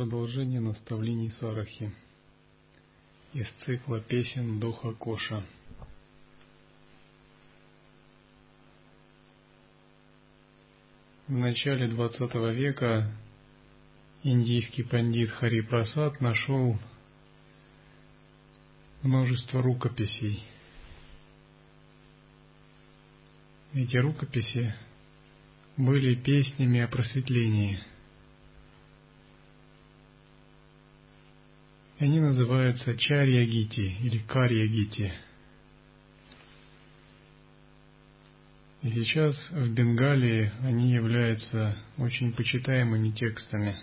Продолжение наставлений Сарахи из цикла песен Доха Коша. В начале XX века индийский пандит Хари Прасад нашел множество рукописей. Эти рукописи были песнями о просветлении – Они называются Чарья-гити или Карья-гити. И сейчас в Бенгалии они являются очень почитаемыми текстами.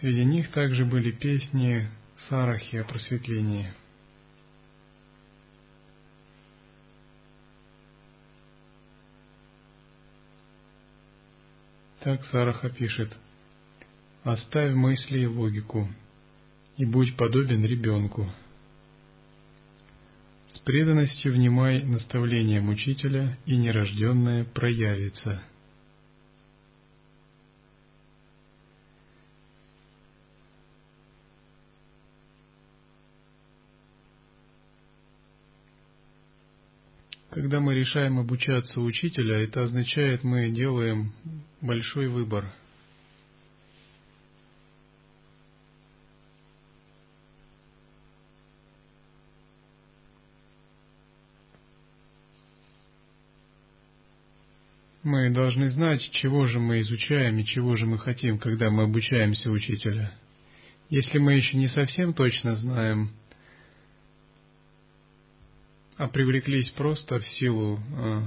Среди них также были песни Сарахи о просветлении. Так Сараха пишет – Оставь мысли и логику, и будь подобен ребенку. С преданностью внимай наставлениям учителя, и нерожденное проявится. Когда мы решаем обучаться учителя, это означает, мы делаем большой выбор – Мы должны знать, чего же мы изучаем и чего же мы хотим, когда мы обучаемся учителя. Если мы еще не совсем точно знаем, а привлеклись просто в силу а,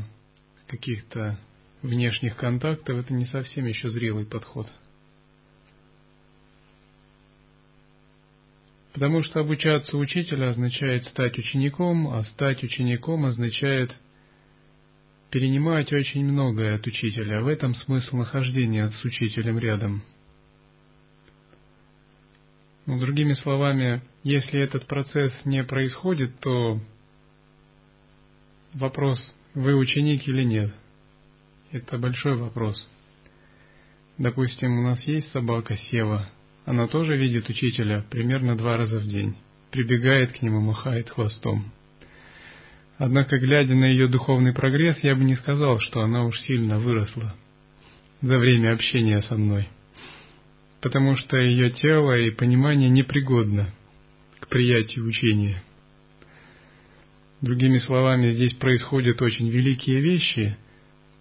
каких-то внешних контактов, это не совсем еще зрелый подход. Потому что обучаться учителя означает стать учеником, а стать учеником означает – перенимать очень многое от учителя. В этом смысл нахождения с учителем рядом. Ну, другими словами, если этот процесс не происходит, то вопрос, вы ученик или нет, это большой вопрос. Допустим, у нас есть собака Сева, она тоже видит учителя примерно два раза в день, прибегает к нему, махает хвостом. Однако, глядя на ее духовный прогресс, я бы не сказал, что она уж сильно выросла за время общения со мной, потому что ее тело и понимание непригодно к приятию учения. Другими словами, здесь происходят очень великие вещи,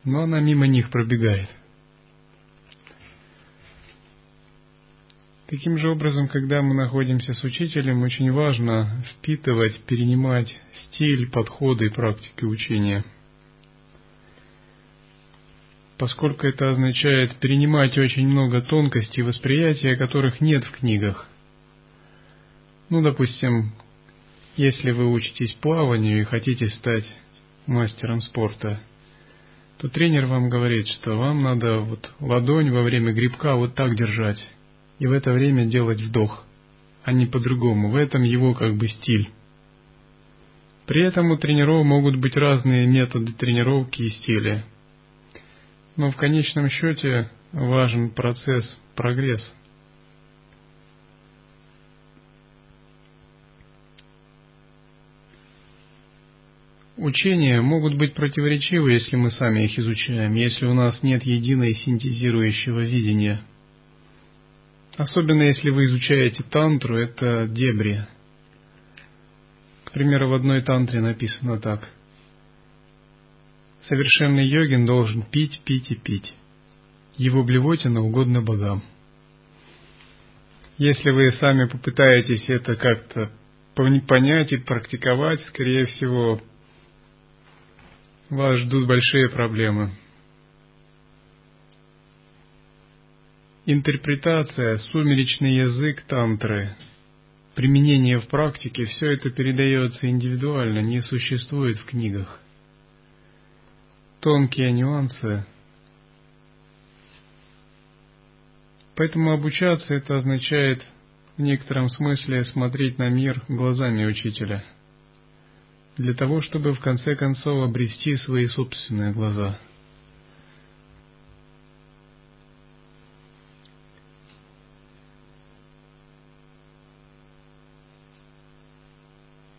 но она мимо них пробегает – Таким же образом, когда мы находимся с учителем, очень важно впитывать, перенимать стиль, подходы и практики учения. Поскольку это означает перенимать очень много тонкостей восприятия, которых нет в книгах. Ну, допустим, если вы учитесь плаванию и хотите стать мастером спорта, то тренер вам говорит, что вам надо вот ладонь во время грибка вот так держать и в это время делать вдох, а не по-другому. В этом его как бы стиль. При этом у тренеров могут быть разные методы тренировки и стиля. Но в конечном счете важен процесс, прогресс. Учения могут быть противоречивы, если мы сами их изучаем, если у нас нет единой синтезирующего видения – Особенно если вы изучаете тантру, это дебри. К примеру, в одной тантре написано так. Совершенный йогин должен пить, пить и пить. Его блевотина угодно богам. Если вы сами попытаетесь это как-то понять и практиковать, скорее всего, вас ждут большие проблемы. Интерпретация, сумеречный язык тантры, применение в практике, все это передается индивидуально, не существует в книгах. Тонкие нюансы. Поэтому обучаться это означает в некотором смысле смотреть на мир глазами учителя, для того, чтобы в конце концов обрести свои собственные глаза –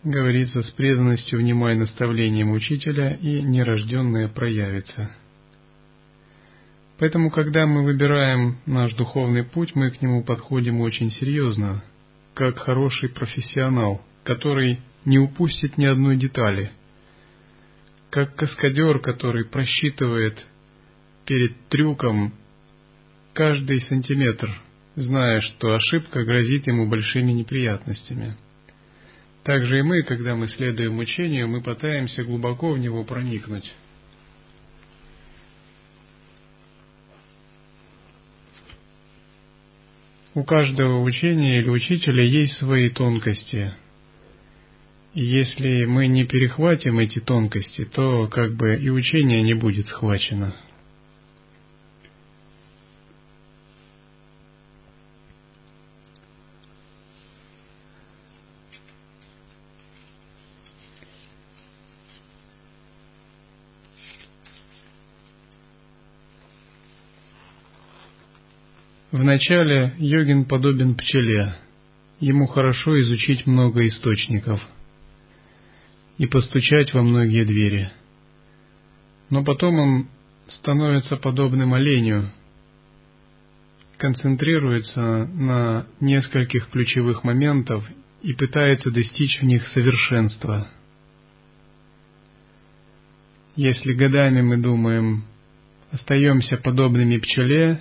говорится, с преданностью внимай наставлениям учителя, и нерожденное проявится. Поэтому, когда мы выбираем наш духовный путь, мы к нему подходим очень серьезно, как хороший профессионал, который не упустит ни одной детали, как каскадер, который просчитывает перед трюком каждый сантиметр, зная, что ошибка грозит ему большими неприятностями. Также и мы, когда мы следуем учению, мы пытаемся глубоко в него проникнуть. У каждого учения или учителя есть свои тонкости. И если мы не перехватим эти тонкости, то как бы и учение не будет схвачено. Вначале йогин подобен пчеле. Ему хорошо изучить много источников и постучать во многие двери. Но потом он становится подобным оленю, концентрируется на нескольких ключевых моментов и пытается достичь в них совершенства. Если годами мы думаем, остаемся подобными пчеле,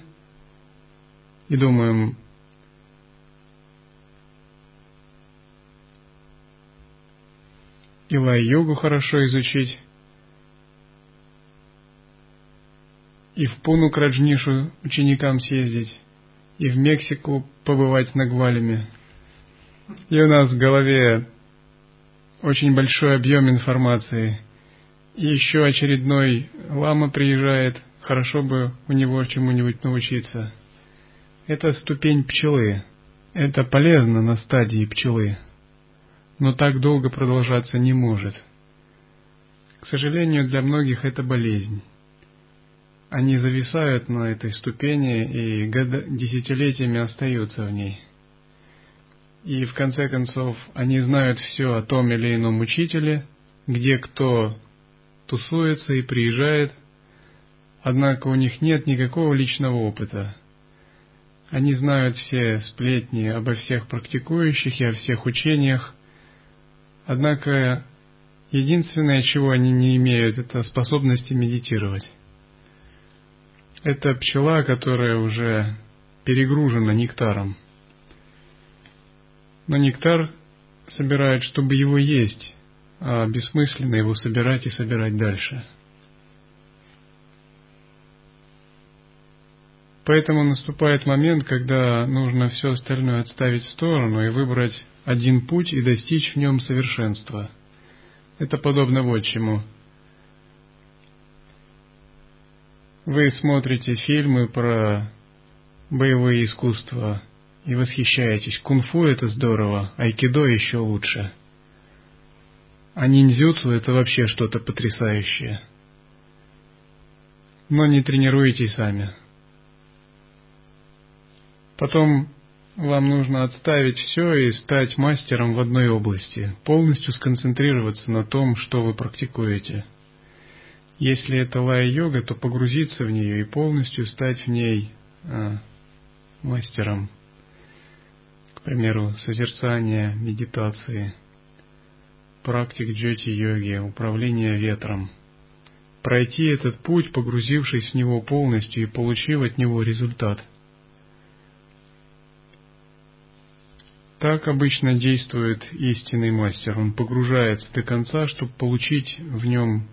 и думаем, Илай-йогу хорошо изучить, и в Пуну к Раджнишу ученикам съездить, и в Мексику побывать на Гвалеме. И у нас в голове очень большой объем информации. И еще очередной лама приезжает, хорошо бы у него чему-нибудь научиться – это ступень пчелы. Это полезно на стадии пчелы, но так долго продолжаться не может. К сожалению, для многих это болезнь. Они зависают на этой ступени и десятилетиями остаются в ней. И в конце концов они знают все о том или ином учителе, где кто тусуется и приезжает, однако у них нет никакого личного опыта – они знают все сплетни обо всех практикующих и о всех учениях, однако единственное, чего они не имеют, это способности медитировать. Это пчела, которая уже перегружена нектаром. Но нектар собирает, чтобы его есть, а бессмысленно его собирать и собирать дальше – Поэтому наступает момент, когда нужно все остальное отставить в сторону и выбрать один путь и достичь в нем совершенства. Это подобно вот чему. Вы смотрите фильмы про боевые искусства и восхищаетесь. Кунг-фу это здорово, айкидо еще лучше. А ниндзюцу это вообще что-то потрясающее. Но не тренируйтесь сами. Потом вам нужно отставить все и стать мастером в одной области, полностью сконцентрироваться на том, что вы практикуете. Если это лая-йога, то погрузиться в нее и полностью стать в ней а, мастером. К примеру, созерцание, медитации, практик джоти-йоги, управление ветром. Пройти этот путь, погрузившись в него полностью и получив от него результат – Так обычно действует истинный мастер. Он погружается до конца, чтобы получить в нем,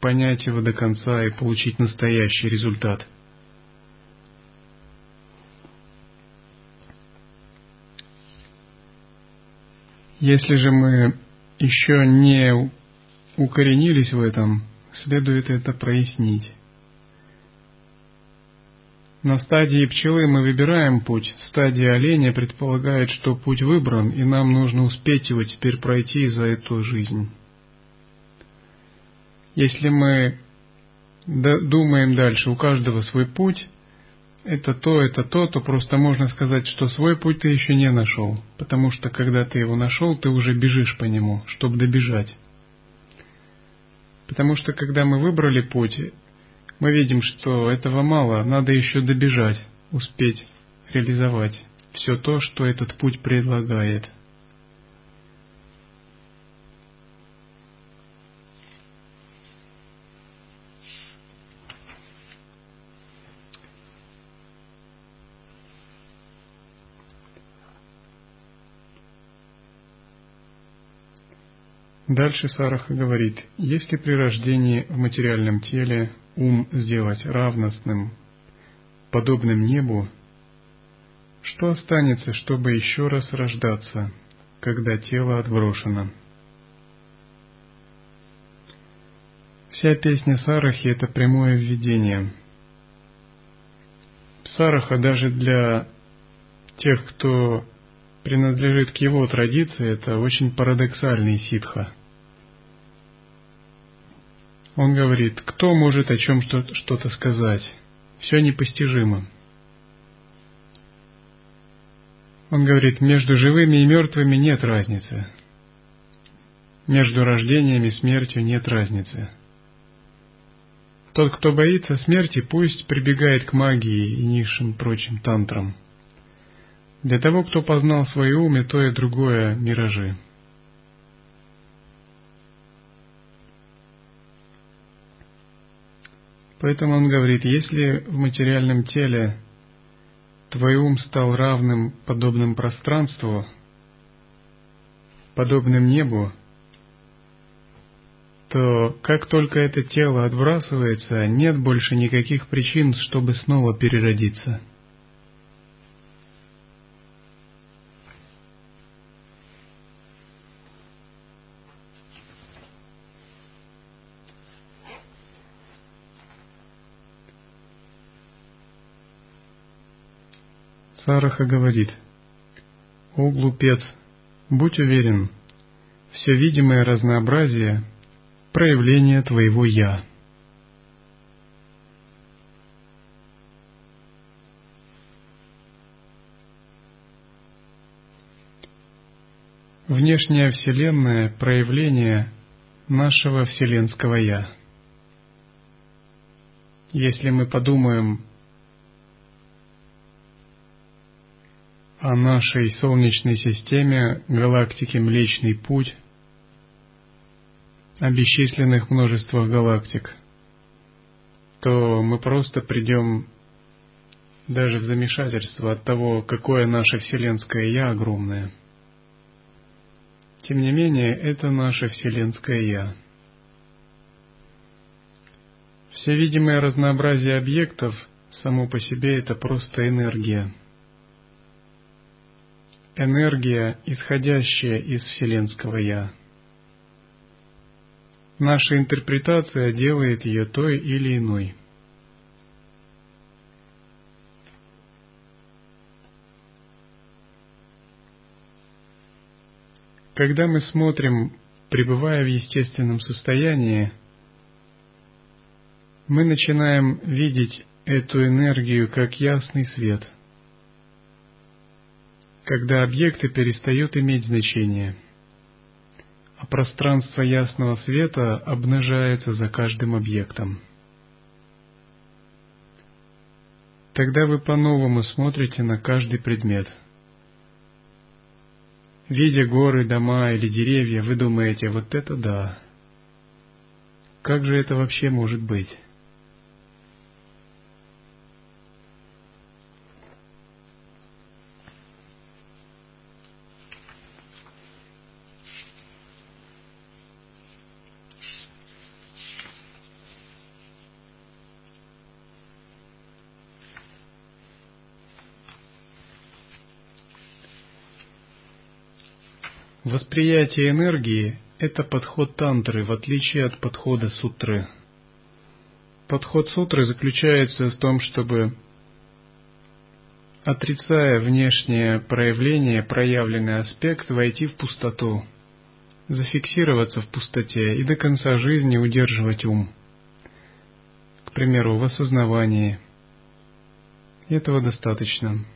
понять его до конца и получить настоящий результат. Если же мы еще не укоренились в этом, следует это прояснить. На стадии пчелы мы выбираем путь, стадия оленя предполагает, что путь выбран, и нам нужно успеть его теперь пройти за эту жизнь. Если мы думаем дальше, у каждого свой путь, это то, это то, то просто можно сказать, что свой путь ты еще не нашел, потому что когда ты его нашел, ты уже бежишь по нему, чтобы добежать. Потому что когда мы выбрали путь, мы видим, что этого мало, надо еще добежать, успеть реализовать все то, что этот путь предлагает – Дальше Сараха говорит, если при рождении в материальном теле ум сделать равностным, подобным небу, что останется, чтобы еще раз рождаться, когда тело отброшено? Вся песня Сарахи – это прямое введение. Сараха даже для тех, кто принадлежит к его традиции, это очень парадоксальный ситха – он говорит, кто может о чем что-то сказать? Все непостижимо. Он говорит, между живыми и мертвыми нет разницы. Между рождением и смертью нет разницы. Тот, кто боится смерти, пусть прибегает к магии и низшим прочим тантрам. Для того, кто познал свое ум и то и другое миражи. Поэтому он говорит, если в материальном теле твой ум стал равным подобным пространству, подобным небу, то как только это тело отбрасывается, нет больше никаких причин, чтобы снова переродиться – Сараха говорит, «О глупец, будь уверен, все видимое разнообразие – проявление твоего «я». Внешняя Вселенная – проявление нашего Вселенского «Я». Если мы подумаем о нашей Солнечной системе, галактике Млечный Путь, о бесчисленных множествах галактик, то мы просто придем даже в замешательство от того, какое наше Вселенское Я огромное. Тем не менее, это наше Вселенское Я. Все видимое разнообразие объектов само по себе это просто энергия – энергия, исходящая из Вселенского Я. Наша интерпретация делает ее той или иной. Когда мы смотрим, пребывая в естественном состоянии, мы начинаем видеть эту энергию как ясный свет – когда объекты перестают иметь значение, а пространство ясного света обнажается за каждым объектом. Тогда вы по-новому смотрите на каждый предмет. Видя горы, дома или деревья, вы думаете, вот это да. Как же это вообще может быть? Восприятие энергии – это подход тантры, в отличие от подхода сутры. Подход сутры заключается в том, чтобы, отрицая внешнее проявление, проявленный аспект, войти в пустоту, зафиксироваться в пустоте и до конца жизни удерживать ум. К примеру, в осознавании, Этого достаточно.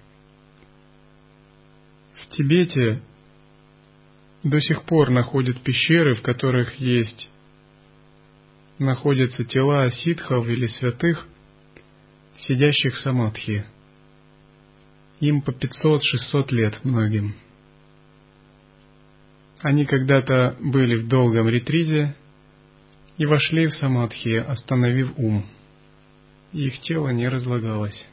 В Тибете до сих пор находят пещеры, в которых есть находятся тела ситхов или святых, сидящих в самадхи. Им по 500-600 лет многим. Они когда-то были в долгом ретризе и вошли в самадхи, остановив ум. Их тело не разлагалось.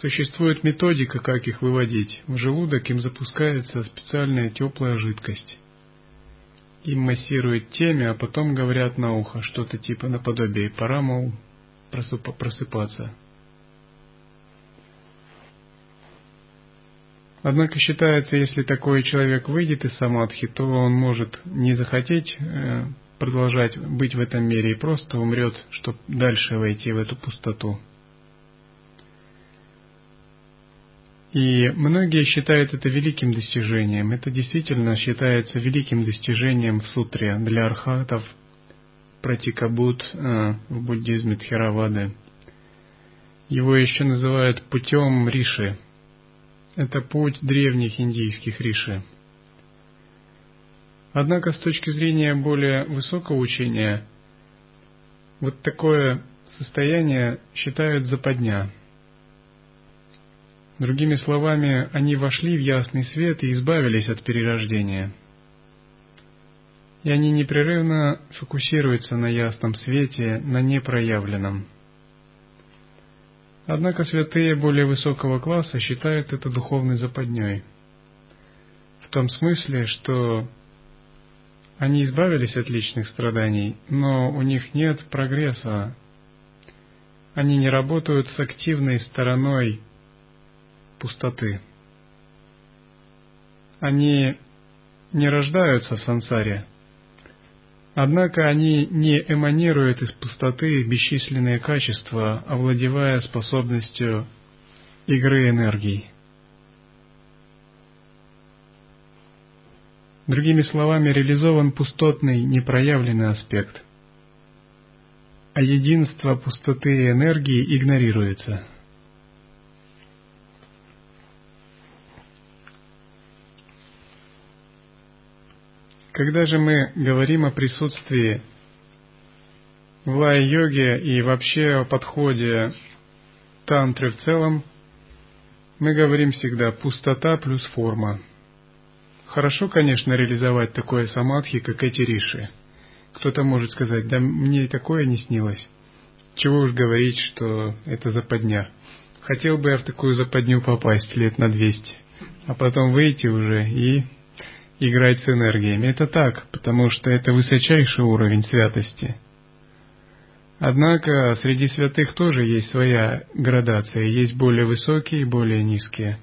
Существует методика, как их выводить. В желудок им запускается специальная теплая жидкость. Им массируют теме, а потом говорят на ухо что-то типа наподобие «пора, мол, просыпаться». Однако считается, если такой человек выйдет из самадхи, то он может не захотеть э, продолжать быть в этом мире и просто умрет, чтобы дальше войти в эту пустоту. И многие считают это великим достижением. Это действительно считается великим достижением в сутре для архатов, пратикабут э, в буддизме Тхеравады. Его еще называют путем риши. Это путь древних индийских риши. Однако с точки зрения более высокого учения, вот такое состояние считают западня – Другими словами, они вошли в ясный свет и избавились от перерождения. И они непрерывно фокусируются на ясном свете, на непроявленном. Однако святые более высокого класса считают это духовной западней. В том смысле, что они избавились от личных страданий, но у них нет прогресса. Они не работают с активной стороной пустоты. Они не рождаются в сансаре, однако они не эманируют из пустоты бесчисленные качества, овладевая способностью игры энергий. Другими словами, реализован пустотный непроявленный аспект, а единство пустоты и энергии игнорируется – Когда же мы говорим о присутствии в лай-йоге и вообще о подходе тантры в целом, мы говорим всегда пустота плюс форма. Хорошо, конечно, реализовать такое самадхи, как эти риши. Кто-то может сказать, да мне и такое не снилось. Чего уж говорить, что это западня. Хотел бы я в такую западню попасть лет на двести, а потом выйти уже и играть с энергиями. Это так, потому что это высочайший уровень святости. Однако среди святых тоже есть своя градация, есть более высокие и более низкие.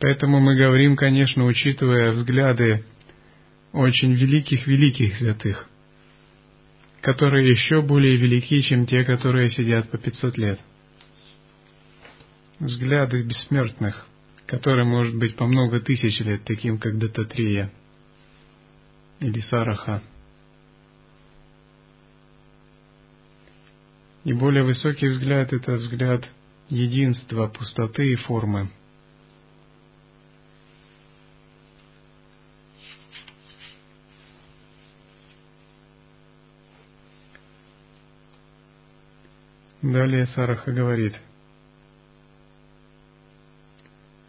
Поэтому мы говорим, конечно, учитывая взгляды очень великих-великих святых, которые еще более велики, чем те, которые сидят по 500 лет. Взгляды бессмертных – который может быть по много тысяч лет, таким как Дататрия или Сараха. И более высокий взгляд – это взгляд единства, пустоты и формы. Далее Сараха говорит –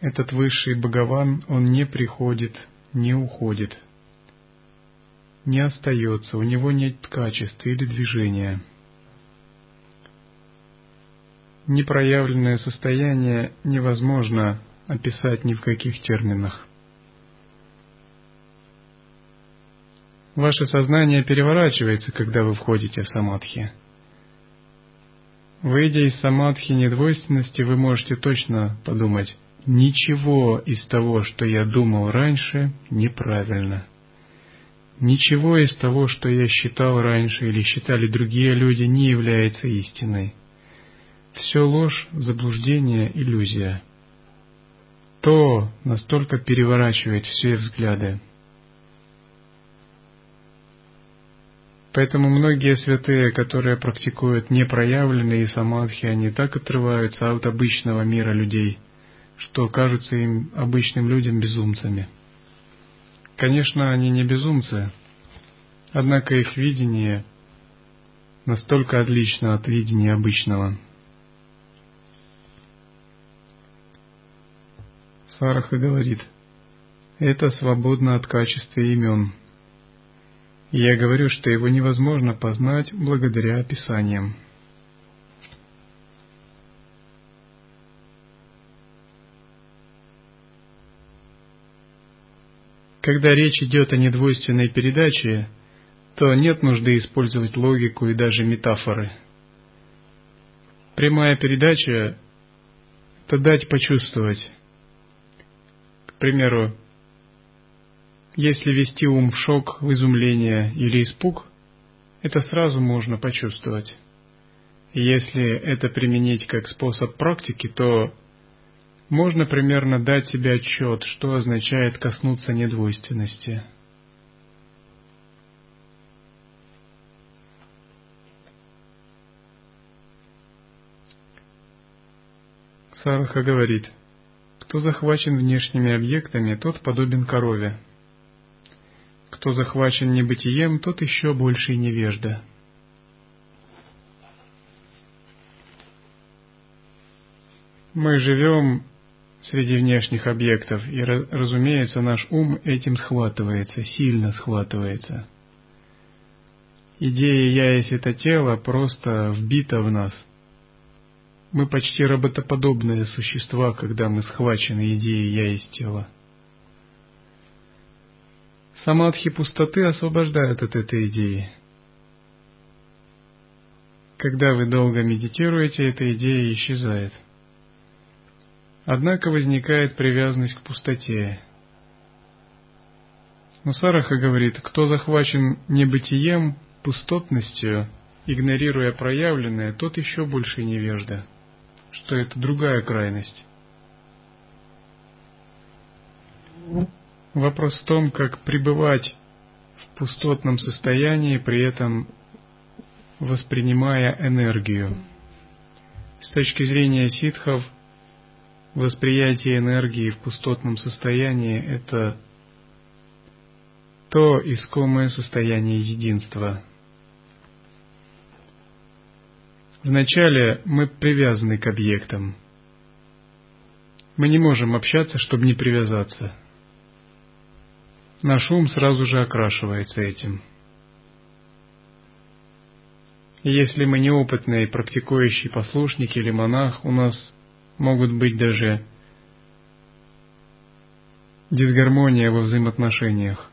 Этот высший Бхагаван, он не приходит, не уходит, не остается, у него нет качества или движения. Непроявленное состояние невозможно описать ни в каких терминах. Ваше сознание переворачивается, когда вы входите в самадхи. Выйдя из самадхи недвойственности, вы можете точно подумать, Ничего из того, что я думал раньше, неправильно. Ничего из того, что я считал раньше или считали другие люди, не является истиной. Все ложь, заблуждение, иллюзия. То настолько переворачивает все взгляды. Поэтому многие святые, которые практикуют непроявленные самадхи, они так отрываются от обычного мира людей, что кажутся им обычным людям безумцами. Конечно, они не безумцы, однако их видение настолько отлично от видения обычного. Сараха говорит, это свободно от качества имен – я говорю, что его невозможно познать благодаря описаниям. Когда речь идет о недвойственной передаче, то нет нужды использовать логику и даже метафоры. Прямая передача – это дать почувствовать. К примеру, если вести ум в шок, в изумление или испуг, это сразу можно почувствовать. Если это применить как способ практики, то можно примерно дать себе отчет, что означает коснуться недвойственности. Сараха говорит, кто захвачен внешними объектами, тот подобен корове. Кто захвачен небытием, тот еще больше невежда. Мы живем среди внешних объектов, и, разумеется, наш ум этим схватывается, сильно схватывается. Идея «я есть это тело» просто вбита в нас. Мы почти роботоподобные существа, когда мы схвачены идеей «я есть тело». Самадхи пустоты освобождают от этой идеи. Когда вы долго медитируете, эта идея исчезает. Однако возникает привязанность к пустоте. Но Сараха говорит, кто захвачен небытием, пустотностью, игнорируя проявленное, тот еще больше невежда, что это другая крайность. Вопрос в том, как пребывать в пустотном состоянии, при этом воспринимая энергию. С точки зрения ситхов, восприятие энергии в пустотном состоянии – это то искомое состояние единства. Вначале мы привязаны к объектам. Мы не можем общаться, чтобы не привязаться – наш ум сразу же окрашивается этим. И если мы неопытный практикующий послушник или монах, у нас могут быть даже дисгармония во взаимоотношениях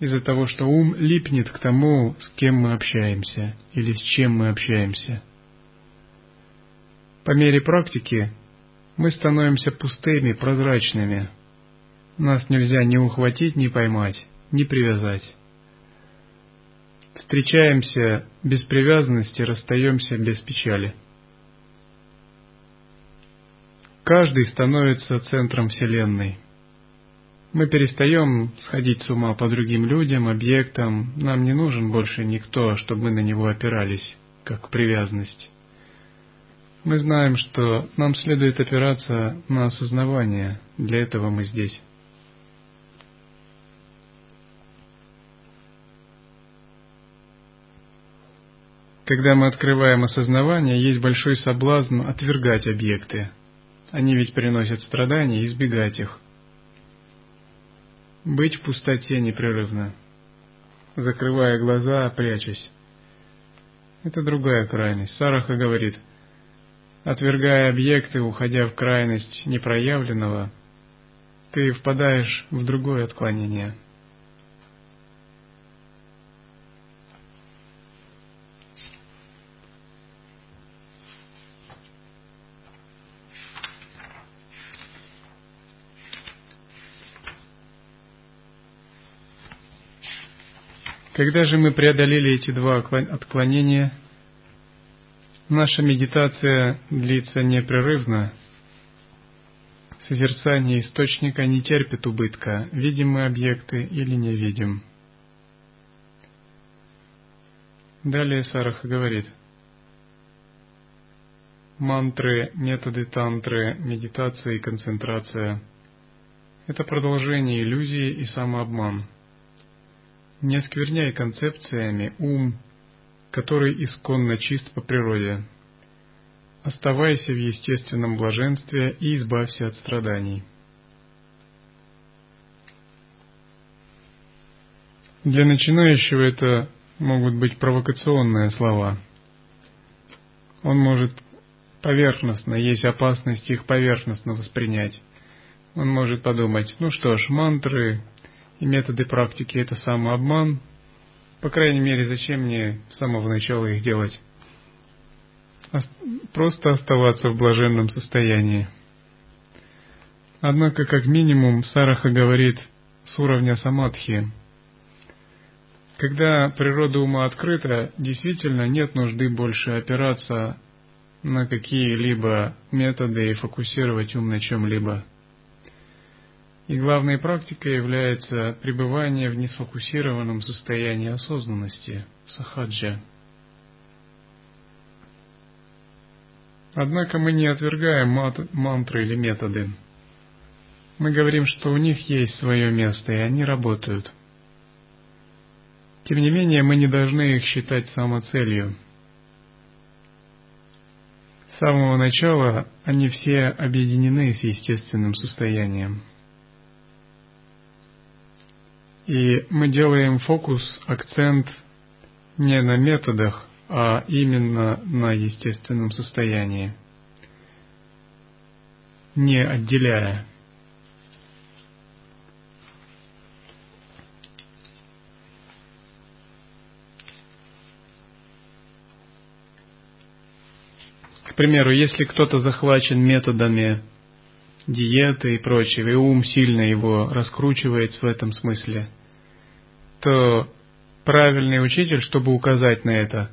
из-за того, что ум липнет к тому, с кем мы общаемся или с чем мы общаемся. По мере практики мы становимся пустыми, прозрачными – нас нельзя ни ухватить, ни поймать, ни привязать. Встречаемся без привязанности, расстаемся без печали. Каждый становится центром Вселенной. Мы перестаем сходить с ума по другим людям, объектам. Нам не нужен больше никто, чтобы мы на него опирались, как привязанность. Мы знаем, что нам следует опираться на осознавание. Для этого мы здесь. Когда мы открываем осознавание, есть большой соблазн отвергать объекты. Они ведь приносят страдания, избегать их. Быть в пустоте непрерывно, закрывая глаза, прячась. Это другая крайность. Сараха говорит, отвергая объекты, уходя в крайность непроявленного, ты впадаешь в другое отклонение – Когда же мы преодолели эти два отклонения, наша медитация длится непрерывно. Созерцание источника не терпит убытка, видим мы объекты или не видим. Далее Сараха говорит, мантры, методы тантры, медитация и концентрация – это продолжение иллюзии и самообман. Не оскверняй концепциями ум, который исконно чист по природе. Оставайся в естественном блаженстве и избавься от страданий. Для начинающего это могут быть провокационные слова. Он может поверхностно, есть опасность их поверхностно воспринять. Он может подумать, ну что ж, мантры и методы практики – это самообман. По крайней мере, зачем мне с самого начала их делать? Просто оставаться в блаженном состоянии. Однако, как минимум, Сараха говорит с уровня самадхи – когда природа ума открыта, действительно нет нужды больше опираться на какие-либо методы и фокусировать ум на чем-либо. И главной практикой является пребывание в несфокусированном состоянии осознанности, сахаджа. Однако мы не отвергаем мантры или методы. Мы говорим, что у них есть свое место, и они работают – тем не менее, мы не должны их считать самоцелью. С самого начала они все объединены с естественным состоянием. И мы делаем фокус, акцент не на методах, а именно на естественном состоянии, не отделяя. примеру, если кто-то захвачен методами диеты и прочего, и ум сильно его раскручивает в этом смысле, то правильный учитель, чтобы указать на это,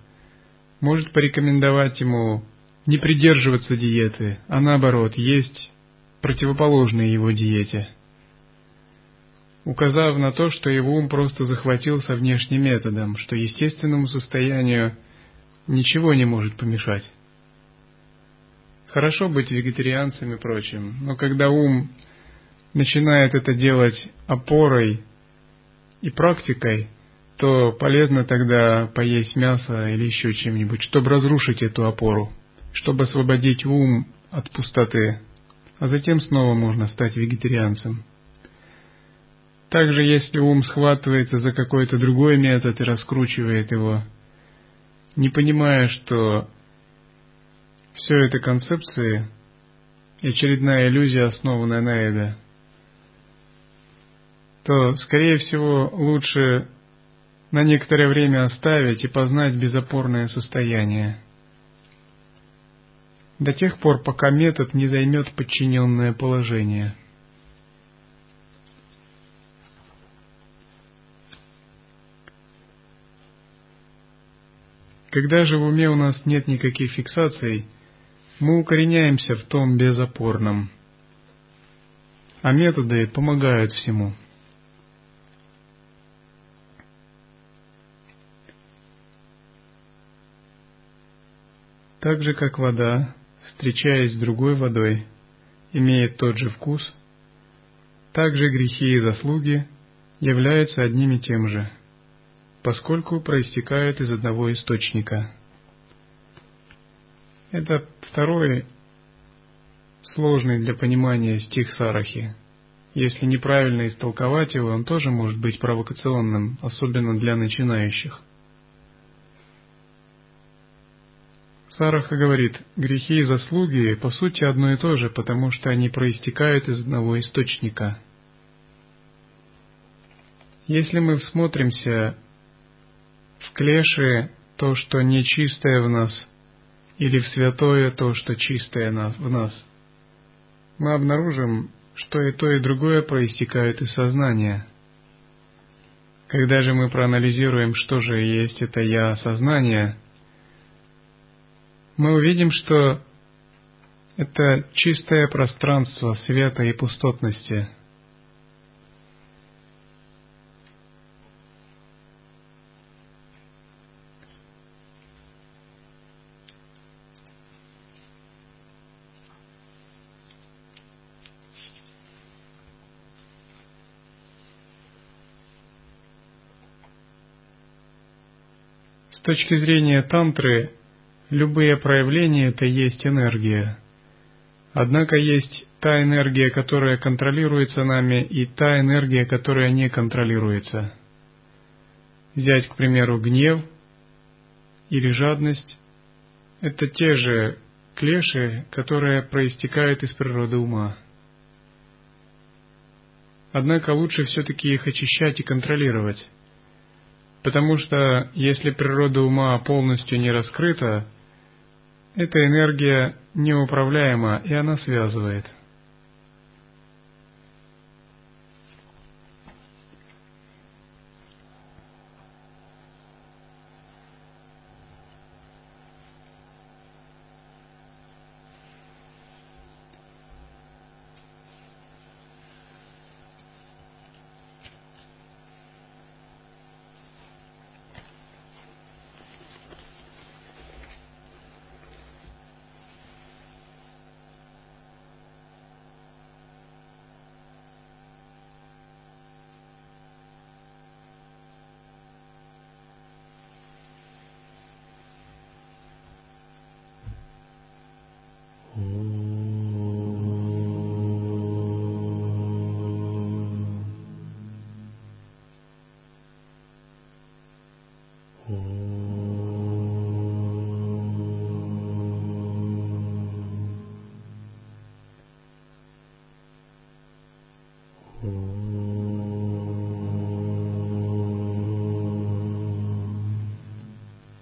может порекомендовать ему не придерживаться диеты, а наоборот, есть противоположные его диете, указав на то, что его ум просто захватился внешним методом, что естественному состоянию ничего не может помешать. Хорошо быть вегетарианцем и прочим, но когда ум начинает это делать опорой и практикой, то полезно тогда поесть мясо или еще чем-нибудь, чтобы разрушить эту опору, чтобы освободить ум от пустоты, а затем снова можно стать вегетарианцем. Также, если ум схватывается за какой-то другой метод и раскручивает его, не понимая, что все это концепции очередная иллюзия, основанная на эго, то, скорее всего, лучше на некоторое время оставить и познать безопорное состояние. До тех пор, пока метод не займет подчиненное положение. Когда же в уме у нас нет никаких фиксаций – мы укореняемся в том безопорном, а методы помогают всему. Так же, как вода, встречаясь с другой водой, имеет тот же вкус, так же грехи и заслуги являются одним и тем же, поскольку проистекают из одного источника – это второй сложный для понимания стих Сарахи. Если неправильно истолковать его, он тоже может быть провокационным, особенно для начинающих. Сараха говорит, грехи и заслуги по сути одно и то же, потому что они проистекают из одного источника. Если мы всмотримся в клеши, то, что нечистое в нас – или в святое то, что чистое в нас, мы обнаружим, что и то, и другое проистекает из сознания. Когда же мы проанализируем, что же есть это «я» сознание, мы увидим, что это чистое пространство света и пустотности. С точки зрения тантры, любые проявления – это есть энергия. Однако есть та энергия, которая контролируется нами, и та энергия, которая не контролируется. Взять, к примеру, гнев или жадность – это те же клеши, которые проистекают из природы ума. Однако лучше все-таки их очищать и контролировать, потому что если природа ума полностью не раскрыта, эта энергия неуправляема и она связывает –